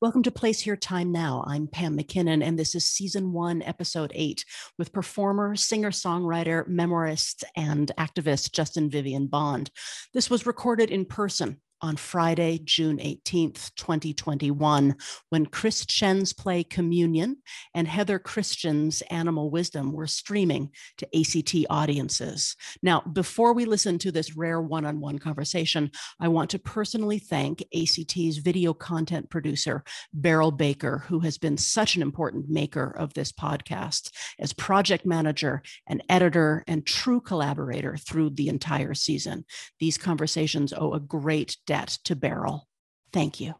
Welcome to Place Here Time Now. I'm Pam MacKinnon, and this is season one, episode eight, with performer, singer songwriter, memoirist, and activist Justin Vivian Bond. This was recorded in person on Friday, June 18th, 2021, when Chris Chen's play Communion and Heather Christian's Animal Wisdom were streaming to ACT audiences. Now, before we listen to this rare one on one conversation, I want to personally thank ACT's video content producer, Beryl Baker, who has been such an important maker of this podcast as project manager and editor and true collaborator through the entire season. These conversations owe a great debt debt to Beryl. Thank you.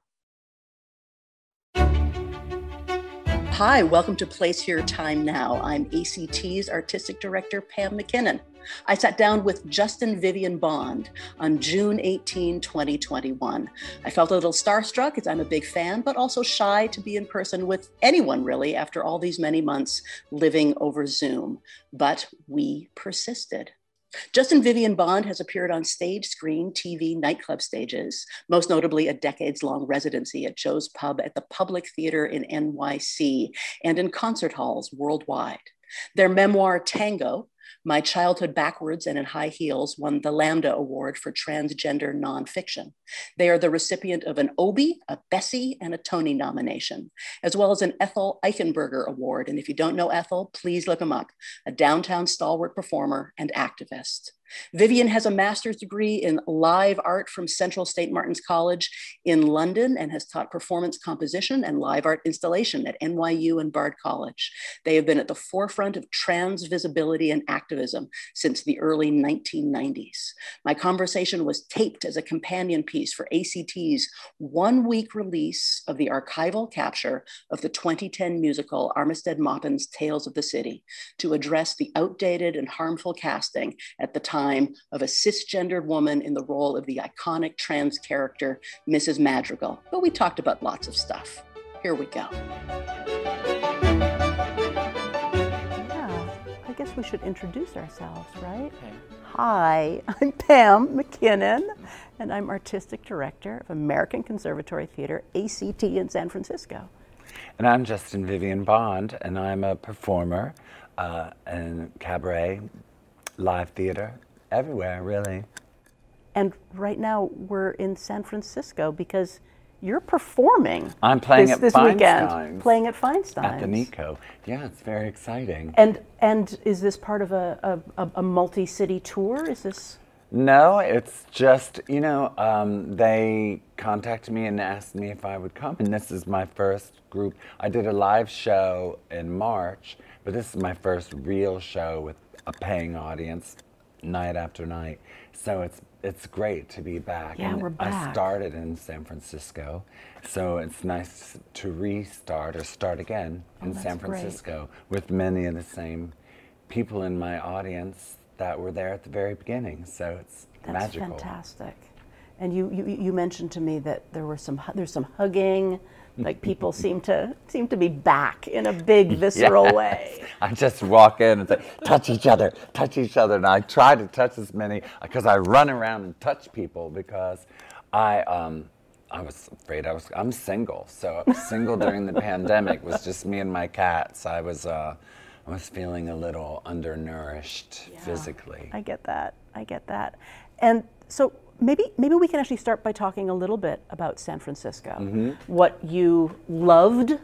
Hi, welcome to Place Here Time Now. I'm ACT's Artistic Director, Pam MacKinnon. I sat down with Justin Vivian Bond on June 18, 2021. I felt a little starstruck as I'm a big fan, but also shy to be in person with anyone really after all these many months living over Zoom. But we persisted. Justin Vivian Bond has appeared on stage, screen, TV, nightclub stages, most notably a decades long residency at Joe's Pub at the Public Theater in NYC and in concert halls worldwide. Their memoir, Tango, my Childhood Backwards and in High Heels won the Lambda Award for Transgender Nonfiction. They are the recipient of an Obie, a Bessie, and a Tony nomination, as well as an Ethel Eichelberger Award. And if you don't know Ethel, please look him up, a downtown stalwart performer and activist. Vivian has a master's degree in live art from Central St. Martin's College in London and has taught performance composition and live art installation at NYU and Bard College. They have been at the forefront of trans visibility and activism since the early 1990s. My conversation was taped as a companion piece for ACT's one week release of the archival capture of the 2010 musical Armistead Maupin's Tales of the City to address the outdated and harmful casting at the time time of a cisgendered woman in the role of the iconic trans character, Mrs. Madrigal. But we talked about lots of stuff. Here we go. Yeah, I guess we should introduce ourselves, right? Okay. Hi, I'm Pam MacKinnon, and I'm Artistic Director of American Conservatory Theater, ACT in San Francisco. And I'm Justin Vivian Bond, and I'm a performer uh, in cabaret, live theater, everywhere, really. And right now we're in San Francisco because you're performing. I'm playing this, at this weekend. Playing at Feinstein. At the Nikko. Yeah, it's very exciting. And and is this part of a, a, a multi-city tour? Is this? No, it's just you know um, they contacted me and asked me if I would come, and this is my first group. I did a live show in March, but this is my first real show with a paying audience night after night. So it's it's great to be back. Yeah, and we're back. I started in San Francisco, so it's nice to restart or start again oh, in San Francisco great. with many of the same people in my audience that were there at the very beginning. So it's That's magical. fantastic. And you, you you mentioned to me that there were some there's some hugging like people seem to seem to be back in a big visceral yes. way. I just walk in and say, touch each other, touch each other, and I try to touch as many because I run around and touch people because I um, I was afraid I was I'm single, so single during the pandemic was just me and my cats. I was uh, I was feeling a little undernourished Yeah. physically. I get that. I get that. And so maybe maybe we can actually start by talking a little bit about San Francisco. Mm-hmm. What you loved,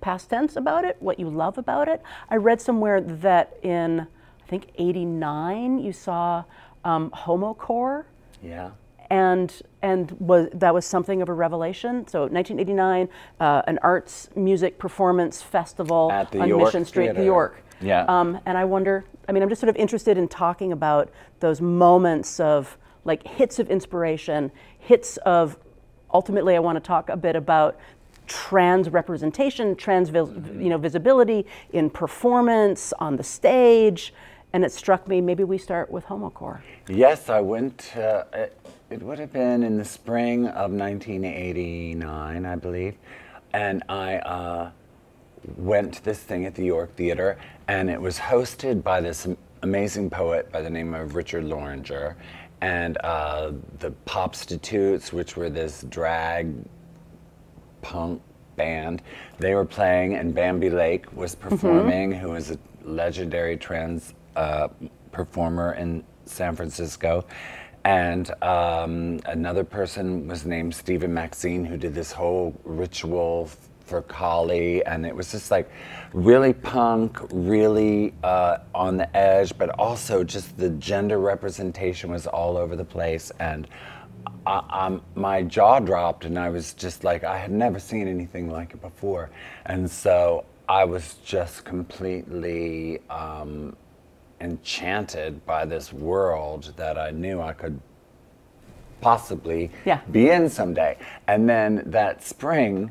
past tense about it, what you love about it. I read somewhere that in I think '89 you saw um, HomoCore. Yeah. and and was that was something of a revelation. So 1989, uh, an arts music performance festival on York Mission Street, Theater. New York. Yeah. Um, and I wonder. I mean, I'm just sort of interested in talking about those moments of like hits of inspiration, hits of. Ultimately, I want to talk a bit about trans representation, trans vis- you know visibility in performance on the stage. And it struck me maybe we start with HomoCore. Yes, I went. Uh, it, it would have been in the spring of 1989, I believe, and I uh, went to this thing at the York Theater, and it was hosted by this amazing poet by the name of Richard Loranger, and uh, the Popstitutes, which were this drag punk band. They were playing, and Bambi Lake was performing, who was a legendary trans uh, performer in San Francisco. And um, another person was named Stephen Maxine, who did this whole ritual for Kali, and it was just like really punk, really uh, on the edge, but also just the gender representation was all over the place. And I, I'm, my jaw dropped, and I was just like, I had never seen anything like it before. And so I was just completely um, enchanted by this world that I knew I could possibly Yeah. be in someday. And then that spring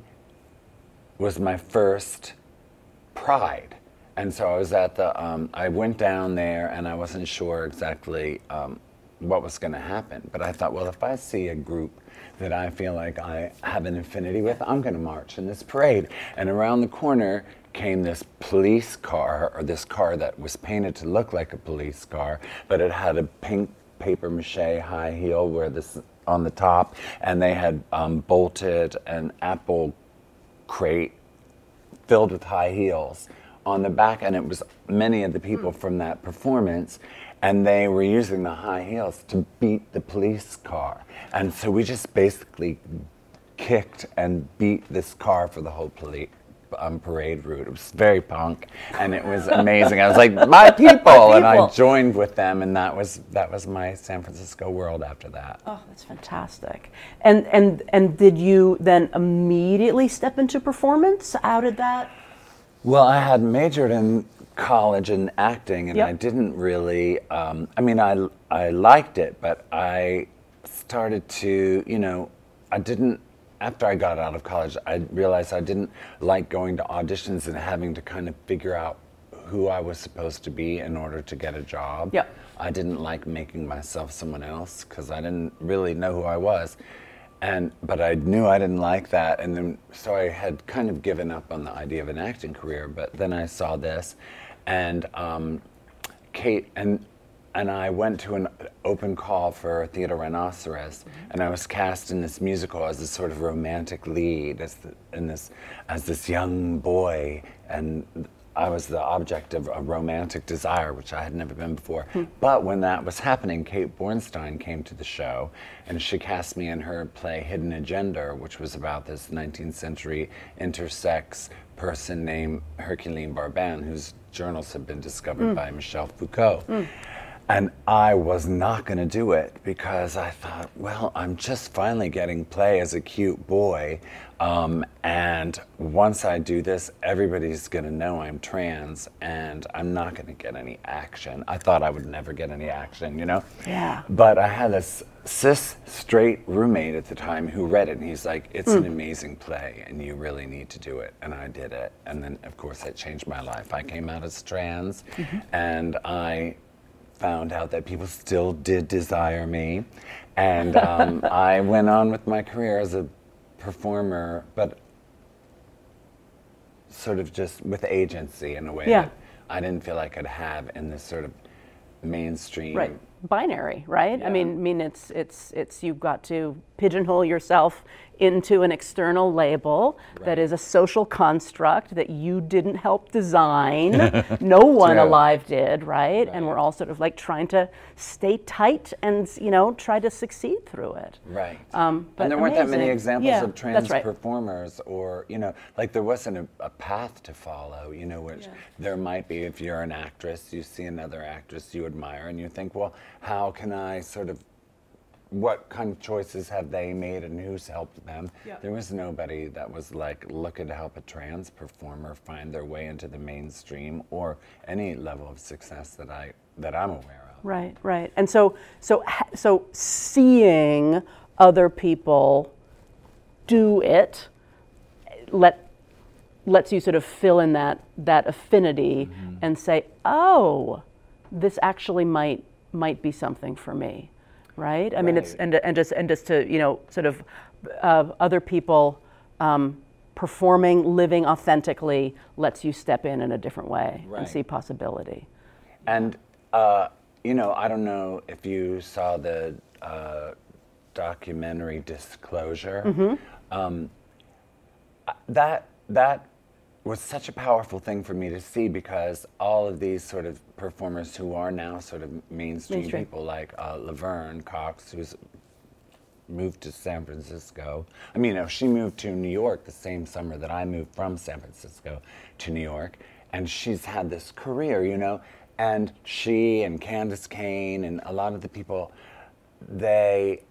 was my first pride. And so I was at the, um, I went down there and I wasn't sure exactly um, what was going to happen. But I thought, well, if I see a group that I feel like I have an affinity with, I'm going to march in this parade. And around the corner came this police car, or this car that was painted to look like a police car, but it had a pink paper mache high heel where this on the top, and they had um, bolted an apple crate filled with high heels on the back, and it was many of the people hmm. from that performance, and they were using the high heels to beat the police car. And so we just basically kicked and beat this car for the whole police. Um, parade route. It was very punk, and it was amazing. I was like, "My people," and I joined with them, and that was that was my San Francisco world after that. Oh, that's fantastic. And and and did you then immediately step into performance? How did that? Well, I had majored in college in acting, and Yep. I didn't really. Um, I mean, I I liked it, but I started to, you know, I didn't. After I got out of college, I realized I didn't like going to auditions and having to kind of figure out who I was supposed to be in order to get a job. Yep. I didn't like making myself someone else because I didn't really know who I was. And but I knew I didn't like that, and then so I had kind of given up on the idea of an acting career. But then I saw this, and um, Kate and and I went to an open call for Theater Rhinoceros, mm-hmm. and I was cast in this musical as this sort of romantic lead, as the, in this as this young boy, and I was the object of a romantic desire, which I had never been before. Hmm. But when that was happening, Kate Bornstein came to the show, and she cast me in her play Hidden Agenda, which was about this 19th century intersex person named Herculine Barbin, whose journals had been discovered hmm. by Michel Foucault. Hmm. And I was not going to do it because I thought, well, I'm just finally getting play as a cute boy. Um, and once I do this, everybody's going to know I'm trans and I'm not going to get any action. I thought I would never get any action, you know? Yeah. But I had this cis straight roommate at the time who read it and he's like, it's an amazing play and you really need to do it. And I did it. And then, of course, it changed my life. I came out as trans and I found out that people still did desire me. And um, I went on with my career as a performer, but sort of just with agency in a way Yeah. that I didn't feel I could have in this sort of mainstream. Right. Binary, right? I mean, I mean, it's it's it's you've got to pigeonhole yourself into an external label that is a social construct that you didn't help design. no one alive did, right? And we're all sort of like trying to stay tight and you know try to succeed through it. Right. Um, but and there weren't that many examples Yeah, of trans right. performers, or, you know, like there wasn't a, a path to follow, you know, which there might be if you're an actress, you see another actress you admire, and you think, well, how can I sort of, what kind of choices have they made and who's helped them? Yeah. There was nobody that was like looking to help a trans performer find their way into the mainstream or any level of success that I that I'm aware of. Right, right. And so, so, so seeing other people do it let lets you sort of fill in that that affinity mm-hmm. and say, oh, this actually might might be something for me, right? I mean, it's and and just and just to you know sort of uh, other people. Um, performing, living authentically lets you step in in a different way and see possibility. And uh, you know, I don't know if you saw the uh, documentary Disclosure. Um, that that was such a powerful thing for me to see because all of these sort of performers who are now sort of mainstream, Mainstream. people like uh, Laverne Cox, who's moved to San Francisco. I mean, no, she moved to New York the same summer that I moved from San Francisco to New York, and she's had this career, you know. And she and Candis Cayne and a lot of the people, they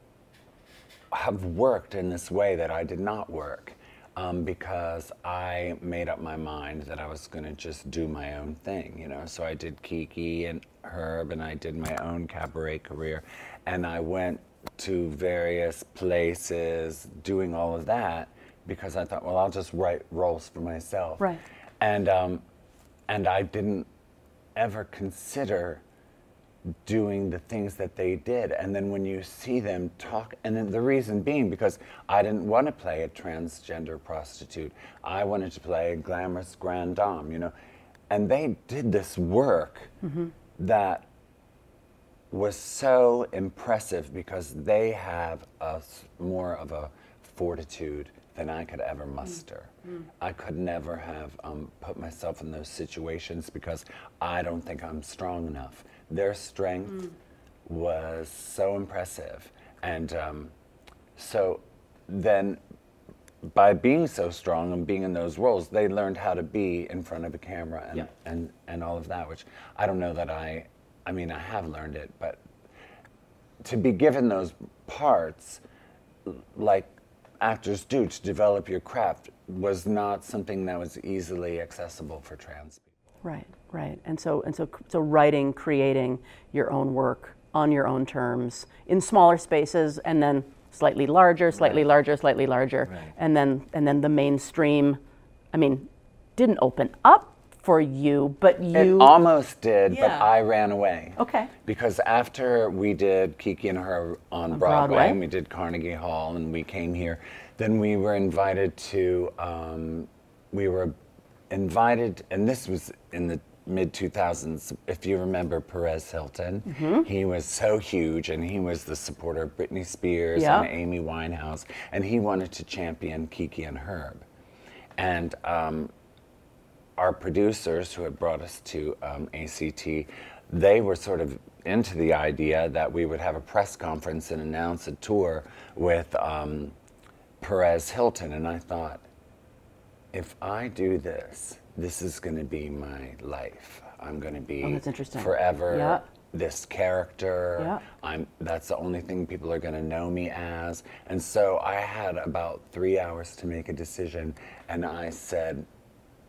have worked in this way that I did not work um, because I made up my mind that I was going to just do my own thing, you know. So I did Kiki and Herb, and I did my own cabaret career, and I went to various places doing all of that because I thought, well, I'll just write roles for myself. Right. And um, and I didn't ever consider doing the things that they did. And then when you see them talk, and then the reason being because I didn't want to play a transgender prostitute, I wanted to play a glamorous grand dame, you know. And they did this work mm-hmm. that was so impressive because they have a more of a fortitude than I could ever mm. muster. Mm. I could never have um, put myself in those situations because I don't think I'm strong enough. Their strength was so impressive. And um, so then by being so strong and being in those roles, they learned how to be in front of a camera and, Yeah. and, and all of that, which I don't know that I, I mean, I have learned it, but to be given those parts, like actors do to develop your craft, was not something that was easily accessible for trans people. Right, right. And so and so so writing, creating your own work on your own terms in smaller spaces and then slightly larger, slightly larger, slightly larger. Right. And then and then the mainstream I mean didn't open up for you, but you It almost did, yeah. but I ran away. Okay. Because after we did Kiki and Herb on, Broadway, Broadway. and we did Carnegie Hall, and we came here, then we were invited to, um, we were invited, and this was in the mid 2000s. If you remember Perez Hilton, Mm-hmm. he was so huge, and he was the supporter of Britney Spears Yeah. and Amy Winehouse, and he wanted to champion Kiki and Herb. And um, our producers who had brought us to um, ACT, they were sort of into the idea that we would have a press conference and announce a tour with um, Perez Hilton. And I thought, if I do this, this is going to be my life. I'm going to be Oh, that's interesting. forever Yeah. this character. Yeah. I'm that's the only thing people are going to know me as. And so I had about 3 hours to make a decision and I said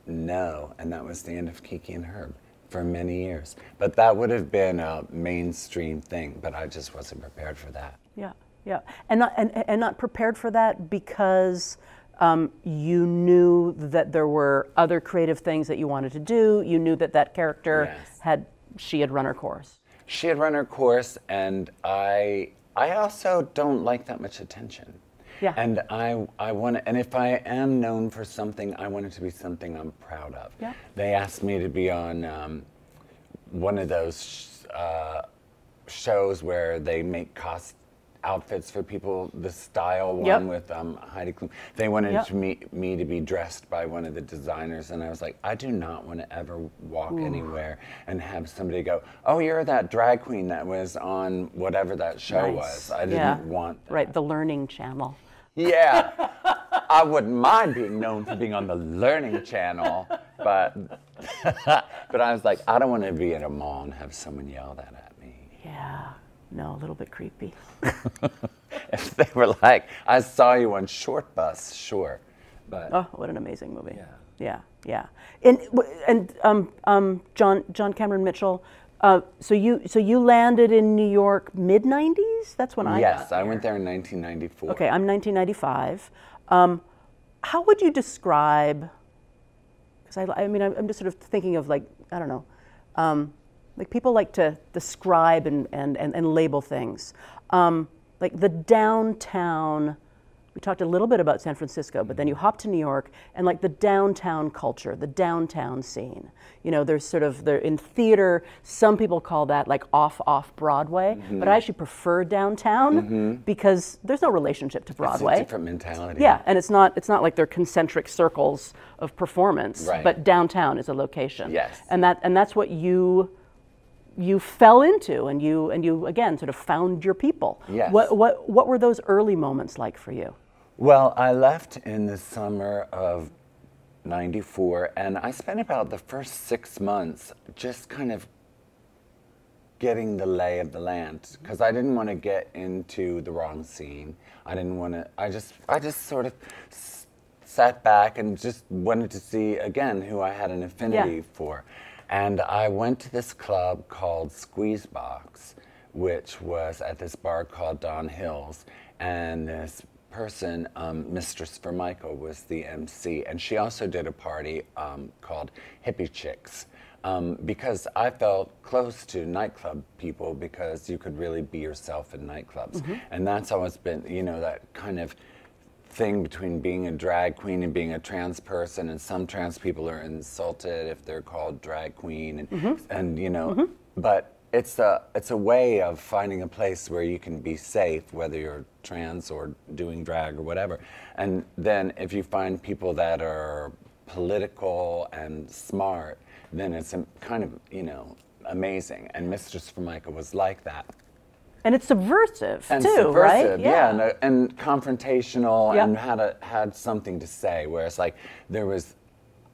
no, and that was the end of Kiki and Herb for many years. But that would have been a mainstream thing, but I just wasn't prepared for that. Yeah, yeah, and not and, and not prepared for that because um, you knew that there were other creative things that you wanted to do. You knew that that character Yes. had she had run her course. She had run her course, and I I also don't like that much attention. Yeah. And I I want and if I am known for something, I want it to be something I'm proud of. Yeah. They asked me to be on um, one of those uh, shows where they make cost outfits for people. The style one Yep. with um, Heidi Klum. They wanted Yep. to me me to be dressed by one of the designers, and I was like, I do not want to ever walk anywhere and have somebody go, "Oh, you're that drag queen that was on whatever that show Nice. was." I didn't Yeah. want that. Right, the Learning Channel. Yeah. I wouldn't mind being known for being on the Learning Channel, but but I was like, I don't want to be at a mall and have someone yell that at me. Yeah, no, a little bit creepy. If they were like, I saw you on Shortbus, sure, but Oh, what an amazing movie. Yeah. Yeah, yeah. And and um, um, John John Cameron Mitchell. Uh, so you so you landed in New York mid '90s. That's when I yes, I went there in 1994. Okay, I'm 1995. Um, how would you describe? Because I, I mean, I'm, I'm just sort of thinking of like I don't know, um, like people like to describe and and and, and label things. Um, like the downtown we talked a little bit about San Francisco, but then you hop to New York and like the downtown culture, the downtown scene. You know, there's sort of there in theater. Some people call that like off off Broadway, Mm-hmm. but I actually prefer downtown because there's no relationship to Broadway. It's a different mentality. Yeah, and it's not it's not like they're concentric circles of performance, Right. but downtown is a location. Yes. And that and that's what you you fell into and you and you again sort of found your people. Yes. What what what were those early moments like for you? Well, I left in the summer of 94, and I spent about the first six months just kind of getting the lay of the land because I didn't want to get into the wrong scene. I didn't want to, I just, I just sort of s- sat back and just wanted to see again who I had an affinity Yeah. for. And I went to this club called Squeeze Box, which was at this bar called Don Hills. And this person, um, Mistress Formika, was the MC. And she also did a party um, called Hippie Chicks. Um, because I felt close to nightclub people because you could really be yourself in nightclubs. And that's always been, you know, that kind of thing between being a drag queen and being a trans person and some trans people are insulted if they're called drag queen and, mm-hmm. and you know mm-hmm. but it's a it's a way of finding a place where you can be safe whether you're trans or doing drag or whatever. And then if you find people that are political and smart then it's kind of you know amazing. And mistress Formika was like that And it's subversive and too, subversive, right? yeah, and, uh, and confrontational, Yep. and had a, had something to say. Whereas, like, there was,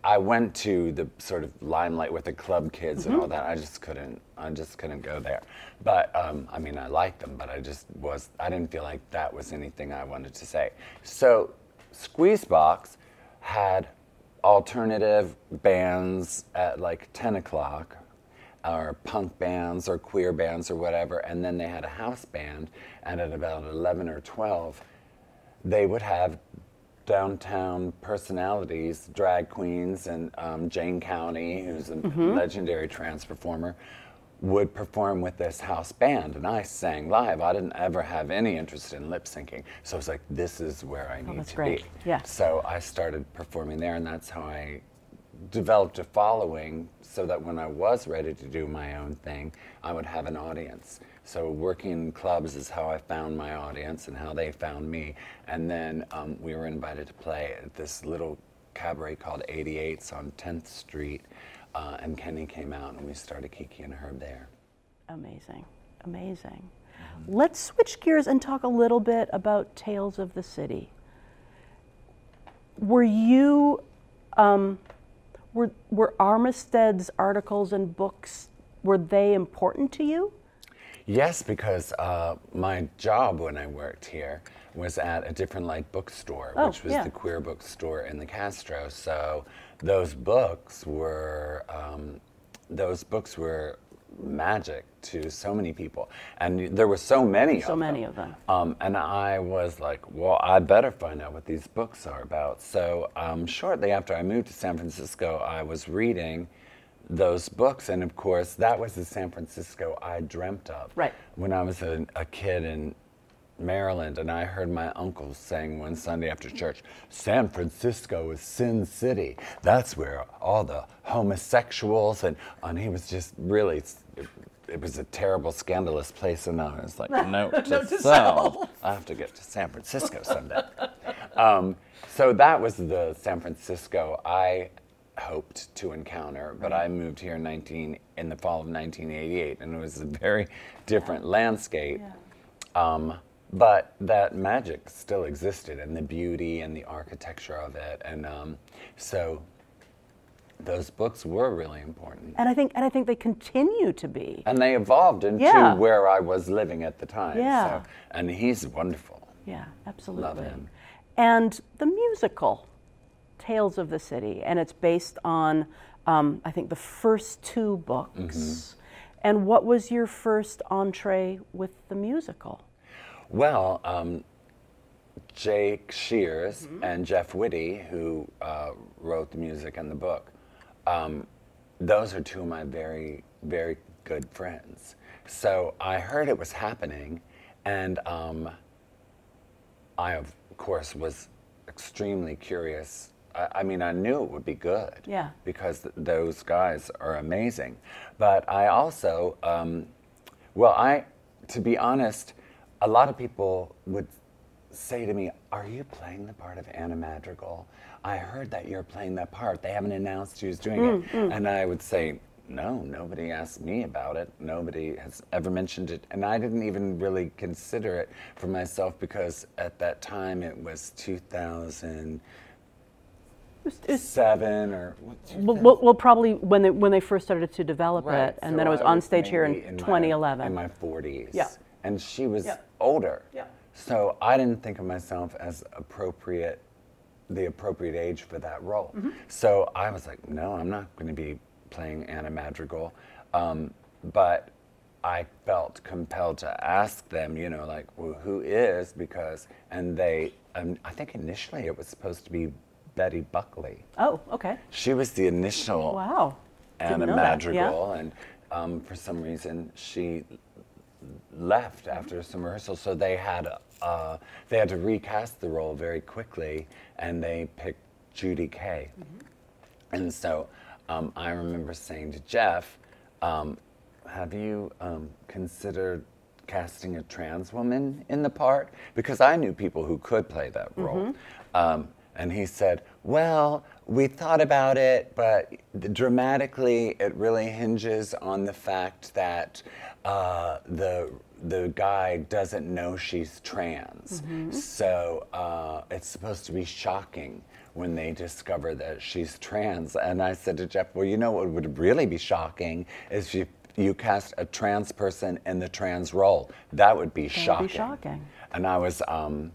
I went to the sort of limelight with the club kids and all Mm-hmm. that. I just couldn't, I just couldn't go there. But um, I mean, I liked them, but I just was, I didn't feel like that was anything I wanted to say. So, Squeezebox had alternative bands at like 10 o'clock or punk bands or queer bands or whatever and then they had a house band and at about 11 or 12 they would have downtown personalities drag queens and um, Jayne County who's a legendary trans performer would perform with this house band and i sang live i didn't ever have any interest in lip syncing so I was like this is where i need that's to great. be Yeah. so i started performing there and that's how i developed a following so that when I was ready to do my own thing, I would have an audience. So working in clubs is how I found my audience and how they found me. And then um, we were invited to play at this little cabaret called 88s on 10th Street. Uh, and Kenny came out and we started Kiki and Herb there. Amazing, amazing. Let's switch gears and talk a little bit about Tales of the City. Were you, um, were, were Armistead's articles and books, were they important to you? Yes, because uh, my job when I worked here was at a different light bookstore, Oh, which was yeah. the queer bookstore in the Castro. So those books were um, those books were magic to so many people, and there were so many. So of many them. of them. Um, and I was like, well, I better find out what these books are about. So um, shortly after I moved to San Francisco, I was reading those books, and of course, that was the San Francisco I dreamt of. Right. When I was a, a kid in Maryland, and I heard my uncle saying one Sunday after church, San Francisco is Sin City. That's where all the homosexuals, and, and he was just really, it, it was a terrible, scandalous place, and I was like, note to, Note to self. self. I have to get to San Francisco someday. um, so that was the San Francisco I hoped to encounter, but I moved here in 19 in the fall of 1988, and it was a very different landscape. Um, but that magic still existed, and the beauty and the architecture of it, and um, so those books were really important. And I think, and I think they continue to be. And they evolved into Yeah. where I was living at the time. Yeah. So, and he's wonderful. Yeah, absolutely. love him. And the musical, Tales of the City, and it's based on, um, I think, the first two books. Mm-hmm. And what was your first entree with the musical? Well, um, Jake Shears and Jeff Whitty, who uh, wrote the music and the book, um, those are two of my very, very good friends. So I heard it was happening, and um, I, of course, was extremely curious. I, I mean, I knew it would be good. Yeah. Because th- those guys are amazing. But I also, um, well, I, to be honest, a lot of people would say to me, Are you playing the part of Anna Madrigal? I heard that you're playing that part. They haven't announced who's doing it. Mm, mm. And I would say, No, nobody asked me about it. Nobody has ever mentioned it. And I didn't even really consider it for myself because at that time it was 2007 It's- or. Well, well, probably when they when they first started to develop Right, it, and so then it was on stage here in my- 2011. in my 40s. Yeah. And she was older. Yeah. So I didn't think of myself as appropriate, the appropriate age for that role. Mm-hmm. So I was like, no, I'm not going to be playing Anna Madrigal. Um, but I felt compelled to ask them, you know, like, well, who is? Because, and they, um, I think initially it was supposed to be Betty Buckley. oh, okay. She was the initial Wow. Anna that, yeah. Madrigal, and um, for some reason she left after some rehearsals. So they had uh, they had to recast the role very quickly, and they picked Judy Kaye. Mm-hmm. And so um, I remember saying to Jeff, um, "Have you um, considered?" casting a trans woman in the part because I knew people who could play that role. Um, and he said, Well, we thought about it, but dramatically, it really hinges on the fact that uh, the the guy doesn't know she's trans. So uh, it's supposed to be shocking when they discover that she's trans. And I said to Jeff, Well, you know what would really be shocking is if you cast a trans person in the trans role. That would be That would shocking. be shocking. And I was um,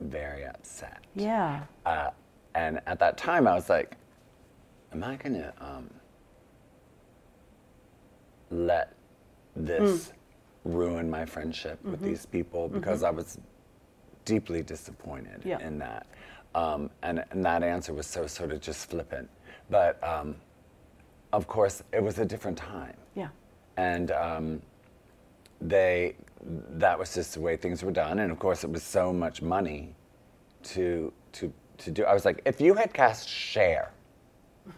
very upset. Yeah. Uh, and at that time, I was like, am I going to um, let this ruin my friendship with these people? Because I was deeply disappointed Yeah. in that. Um, and, and that answer was so sort of just flippant. But um, of course, it was a different time Yeah. and um, they that was just the way things were done and of course it was so much money to to to do i was like if you had cast Cher,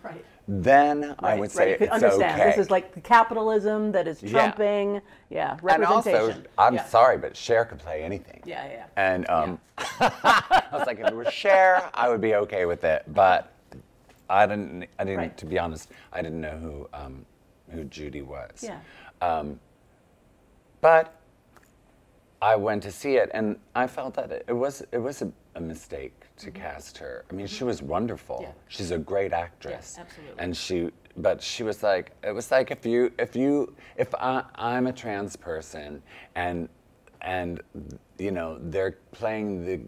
Right. Then i would say could it's understand. okay This is like the capitalism that is trumping. Yeah. and Representation. also i'm yeah. sorry but Cher could play anything Yeah, yeah. and um, i was like if it was Cher, i would be okay with it but i didn't i didn't Right. to be honest i didn't know who um, who judy was Yeah. Um, But I went to see it, and I felt that it, it was it was a, a mistake to cast her. I mean, she was wonderful. Mm-hmm. Yeah. She's a great actress. absolutely. And she, but she was like, it was like if you if you if I, I'm a trans person and and you know they're playing the.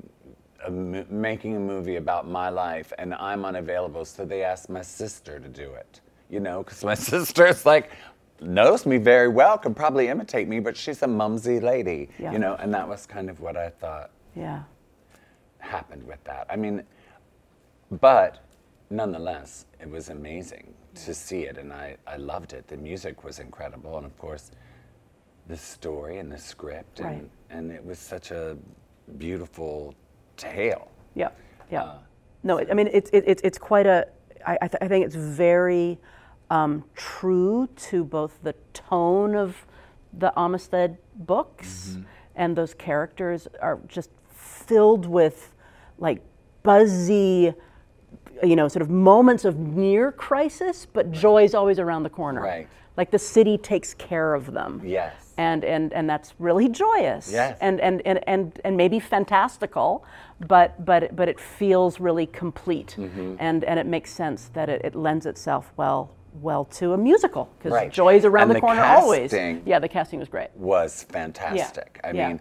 A, making a movie about my life and I'm unavailable, so they asked my sister to do it. You know, because my sister's like knows me very well, could probably imitate me, but she's a mumsy lady. Yeah. You know, and that was kind of what I thought Yeah. Happened with that. I mean, but nonetheless, it was amazing to see it, and I, I loved it. The music was incredible, and of course, the story and the script, and, Right. and it was such a beautiful tale. Yeah, yeah. Uh, no, I mean it's it, it's it's quite a. I I, th- I think it's very um, true to both the tone of the Armistead books, Mm-hmm. and those characters are just filled with like buzzy, you know, sort of moments of near crisis, but joy is always around the corner. Right. Like the city takes care of them Yes. and and and that's really joyous Yes. and, and and and and maybe fantastical but but but it feels really complete Mm-hmm. and and it makes sense that it, it lends itself well well to a musical because Right. joy's around And the, the corner always yeah the casting was great was fantastic. Yeah. I yeah. mean,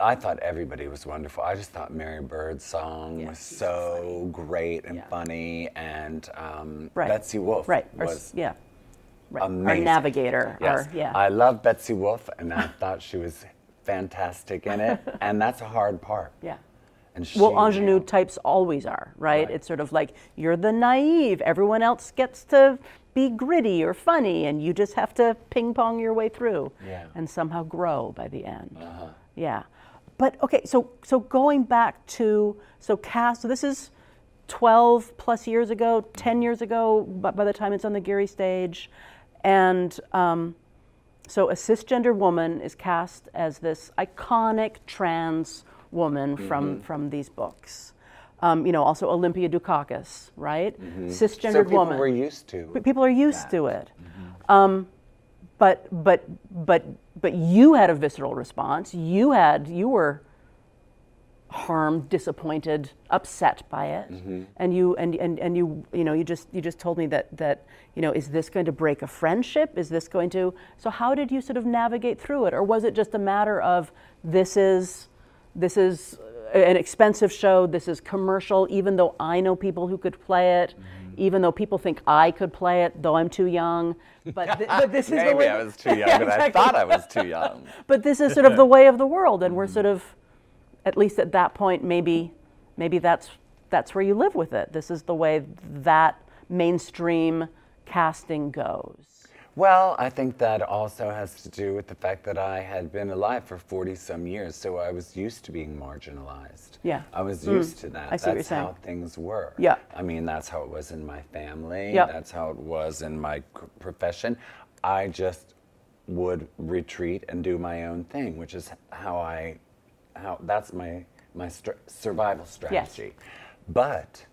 I thought everybody was wonderful. I just thought Mary Birdsong was so great and Yeah. funny, and um, right Betsy Wolfe right was yeah right. our navigator Yes, our, yeah I love Betsy Wolfe, and I thought she was fantastic in it, and that's a hard part. yeah And she Well, ingenue types always are, right? Right. It's sort of like you're the naive. Everyone else gets to be gritty or funny, and you just have to ping pong your way through Yeah. and somehow grow by the end. Uh-huh. Yeah. But okay, so so going back to so cast. So this is 12 plus years ago, 10 years ago. But by the time it's on the Geary stage, and um, so a cisgender woman is cast as this iconic trans woman from from these books. Um, you know, also Olympia Dukakis, right? Cisgendered so people woman. were used to. People are used to it. Um, but but but but you had a visceral response. You had you were harmed, disappointed, upset by it, mm-hmm. and you and, and and you you know you just you just told me that that you know is this going to break a friendship? Is this going to? So how did you sort of navigate through it, or was it just a matter of this is this is uh, an expensive show. This is commercial. Even though I know people who could play it, mm-hmm. Even though people think I could play it, though I'm too young. But, th- but this is Maybe the way. I was too young, Yeah, but I thought I was too young. But this is sort of the way of the world, and we're mm-hmm. sort of, at least at that point, maybe, maybe that's that's where you live with it. This is the way that mainstream casting goes. Well, I think that also has to do with the fact that I had been alive for 40 some years, so I was used to being marginalized. Yeah. I was hmm. used to that. I see what that's you're saying. how things were. Yeah. I mean, that's how it was in my family. Yeah. That's how it was in my profession. I just would retreat and do my own thing, which is how I, how that's my my survival strategy. Yes. But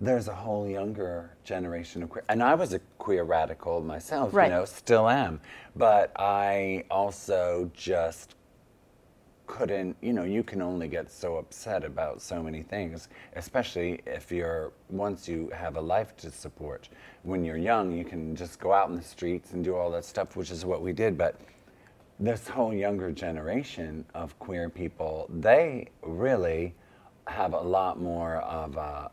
there's a whole younger generation of queer, and I was a queer radical myself, Right. you know, still am. But I also just couldn't, you know, you can only get so upset about so many things, especially if you're, once you have a life to support. When you're young, you can just go out in the streets and do all that stuff, which is what we did. But this whole younger generation of queer people, they really have a lot more of a,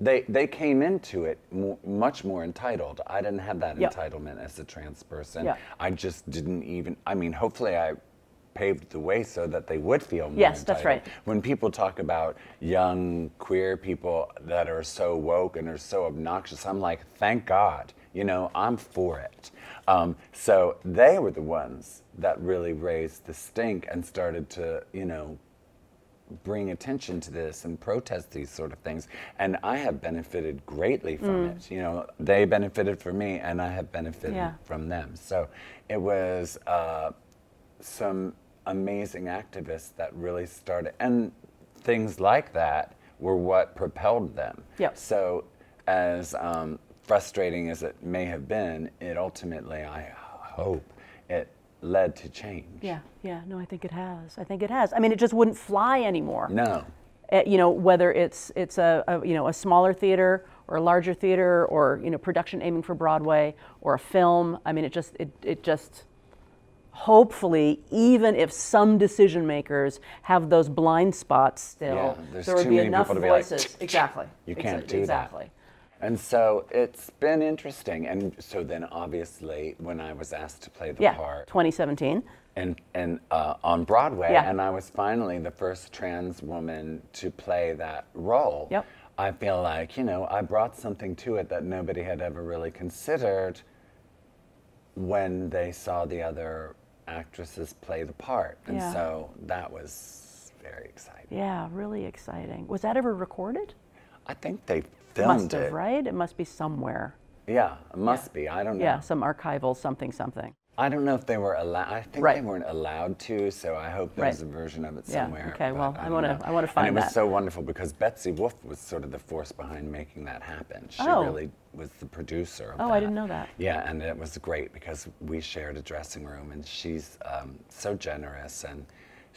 they they came into it mo much more entitled. I didn't have that Yeah. entitlement as a trans person. Yeah. I just didn't even. I mean, hopefully, I paved the way so that they would feel more Yes, that's right. When people talk about young queer people that are so woke and are so obnoxious, I'm like, thank God. You know, I'm for it. Um, so they were the ones that really raised the stink and started to, you know, bring attention to this and protest these sort of things. And I have benefited greatly from it. You know, they benefited from me, and I have benefited Yeah. from them. So it was uh, some amazing activists that really started, and things like that were what propelled them. Yep. So, as um, frustrating as it may have been, it ultimately, I hope, it led to change. Yeah, yeah. No, I think it has. I think it has. I mean, it just wouldn't fly anymore. No. Uh, you know, whether it's it's a, a you know a smaller theater or a larger theater or you know production aiming for Broadway or a film. I mean, it just it it just hopefully even if some decision makers have those blind spots still, Yeah, there would be enough to be like, voices. exactly. You can't do that. exactly. And so it's been interesting. And so then obviously when I was asked to play the Yeah, part 2017. and, and uh, on Broadway, Yeah. and I was finally the first trans woman to play that role, Yep. I feel like, you know, I brought something to it that nobody had ever really considered when they saw the other actresses play the part. And Yeah. so that was very exciting. Yeah, really exciting. Was that ever recorded? I think they filmed Must have, it. right? It must be somewhere. Yeah, it must be. I don't know. Yeah, some archival something something. I don't know if they were allowed. I think Right. they weren't allowed to, so I hope there's Right. a version of it somewhere. Yeah, okay, well, I wanna- know. I wanna find And find it was so wonderful because Betsy Wolfe was sort of the force behind making that happen. She Oh. really was the producer. Of Oh, I didn't know that. Yeah, and it was great because we shared a dressing room, and she's um, so generous and.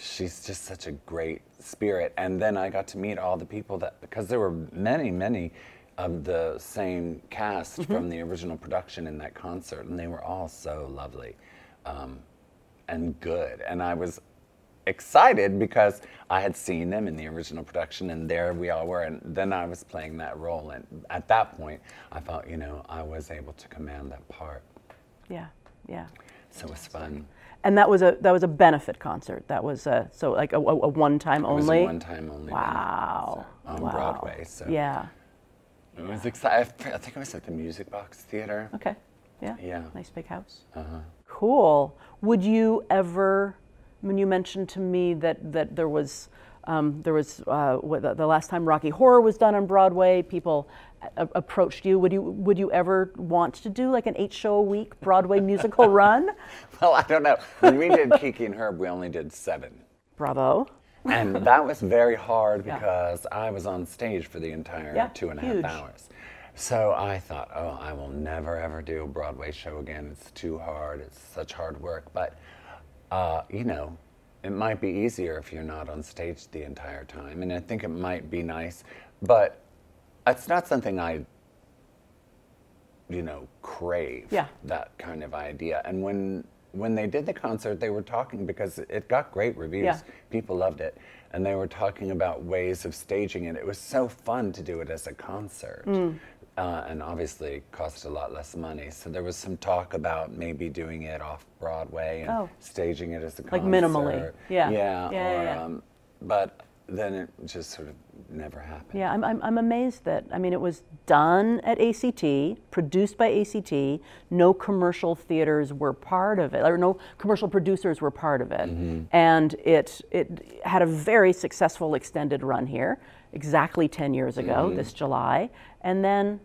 She's just such a great spirit. And then I got to meet all the people that, because there were many, many of the same cast Mm-hmm. from the original production in that concert, and they were all so lovely um, and good. And I was excited because I had seen them in the original production, and there we all were. And then I was playing that role, and at that point, I thought, you know, I was able to command that part. Yeah, yeah. So it was fun. And that was a that was a benefit concert. That was a, so like a, a, a one time It was only. a one-time only. Wow. On wow. Broadway, so Yeah. it was exciting. I think it was at the Music Box Theater. Okay. Yeah. Yeah. Nice big house. Uh-huh. Cool. Would you ever when you mentioned to me that that there was um, there was uh, the, the last time Rocky Horror was done on Broadway, people a- approached you. Would you would you ever want to do like an eight show a week Broadway musical run? Well, I don't know. When we did Kiki and Herb, we only did seven. Bravo. and that was very hard Yeah. because I was on stage for the entire Yeah, two and a half huge. hours. So I thought, oh, I will never ever do a Broadway show again. It's too hard. It's such hard work. But uh, you know, it might be easier if you're not on stage the entire time, and I think it might be nice. But it's not something I, you know, crave. Yeah. That kind of idea. And when when they did the concert, they were talking because it got great reviews. Yeah. People loved it, and they were talking about ways of staging it. It was so fun to do it as a concert. Mm. Uh, and obviously it cost a lot less money. So there was some talk about maybe doing it off Broadway and Oh. staging it as a Like concert. minimally. Yeah. Yeah. Yeah, or, yeah. Um, but then it just sort of never happened. Yeah, I'm, I'm, I'm amazed that, I mean, it was done at ACT, produced by ACT. No commercial theaters were part of it, or no commercial producers were part of it. And it, it had a very successful extended run here, exactly 10 years ago, this July. And then,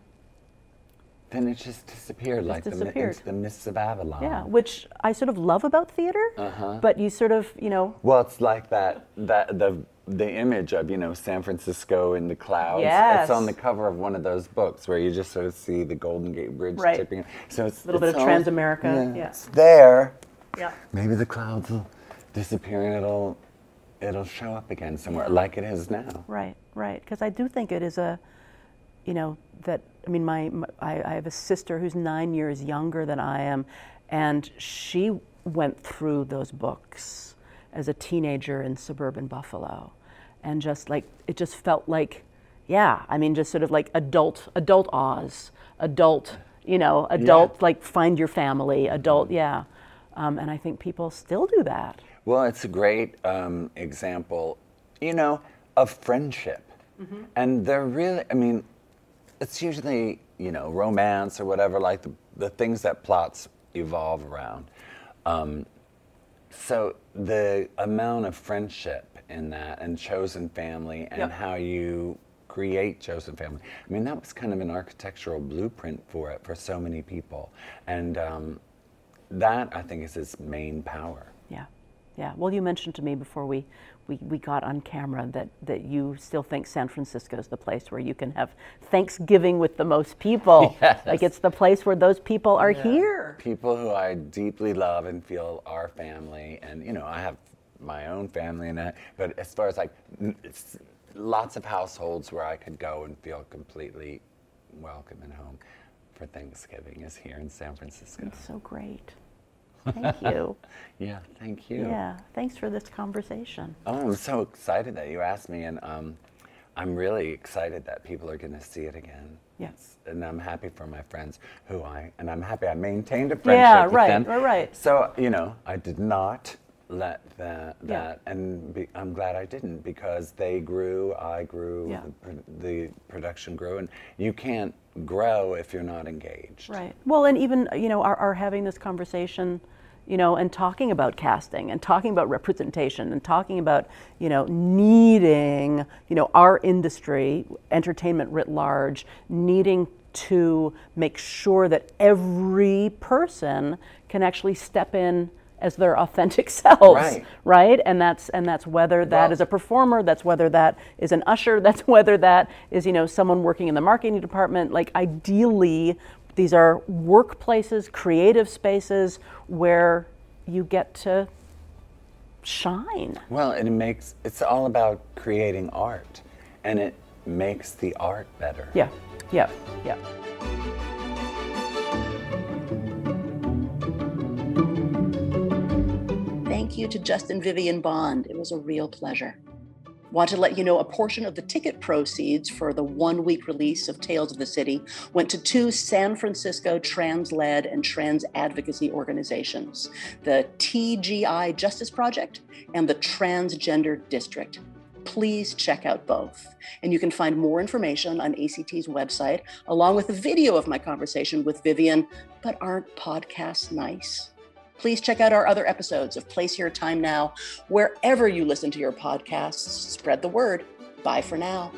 Then it just disappeared like The, mi- disappeared. into the mists of Avalon. yeah, which I sort of love about theater, Uh-huh. but you sort of, you know, Well, it's like that that the the image of you know San Francisco in the clouds. Yes. It's on the cover of one of those books where you just sort of see the Golden Gate Bridge Right. tipping. So it's a Little bit of Transamerica, yeah. It's there. yeah. Maybe the clouds will disappear and it'll it'll show up again somewhere like it is now. Right, right. Because I do think it is a, you know, that I mean, my, my I, I have a sister who's nine years younger than I am, and she went through those books as a teenager in suburban Buffalo, and just like it just felt like, yeah, I mean, just sort of like adult adult Oz, adult, you know, adult like find your family, adult, yeah. Um, and I think people still do that. Well, it's a great um, example, you know, of friendship. And they're really, I mean, it's usually, you know, romance or whatever, like the, the things that plots evolve around. Um, so the amount of friendship in that and chosen family and Yep. how you create chosen family. I mean, that was kind of an architectural blueprint for it for so many people. And um, that, I think, is its main power. Yeah, yeah. Well, you mentioned to me before we, we, we got on camera that, that you still think San Francisco is the place where you can have Thanksgiving with the most people. Yes. Like it's the place where those people are here. people who I deeply love and feel are family, and you know, I have my own family and that. But as far as like, it's lots of households where I could go and feel completely welcome and home for Thanksgiving is here in San Francisco. So great. Thank you. Yeah, thank you. yeah. Thanks for this conversation. Oh, I'm so excited that you asked me, and um, I'm really excited that people are going to see it again. Yes. And I'm happy for my friends who I, and I'm happy I maintained a friendship Yeah, with right, them. right, right. So, you know, I did not let that, Yeah. and be, I'm glad I didn't because they grew, I grew, Yeah. the, the production grew, and you can't grow if you're not engaged. Right. Well, and even you know, our, our having this conversation, you know, and talking about casting and talking about representation and talking about you know needing you know our industry, entertainment writ large, needing to make sure that every person can actually step in as their authentic selves Right. right and that's and that's whether that Well- is a performer that's whether that is an usher that's whether that is you know someone working in the marketing department like ideally these are workplaces creative spaces where you get to shine Well, and it makes, it's all about creating art, and it makes the art better. yeah yeah yeah Thank you to Justin Vivian Bond. It was a real pleasure. Want to let you know a portion of the ticket proceeds for the one week release of Tales of the City went to two San Francisco trans led and trans advocacy organizations the TGI Justice Project and the Transgender District. Please check out both. And you can find more information on ACT's website, along with a video of my conversation with Vivian. But aren't podcasts nice? Please check out our other episodes of Place Here Time Now, wherever you listen to your podcasts. Spread the word. Bye for now.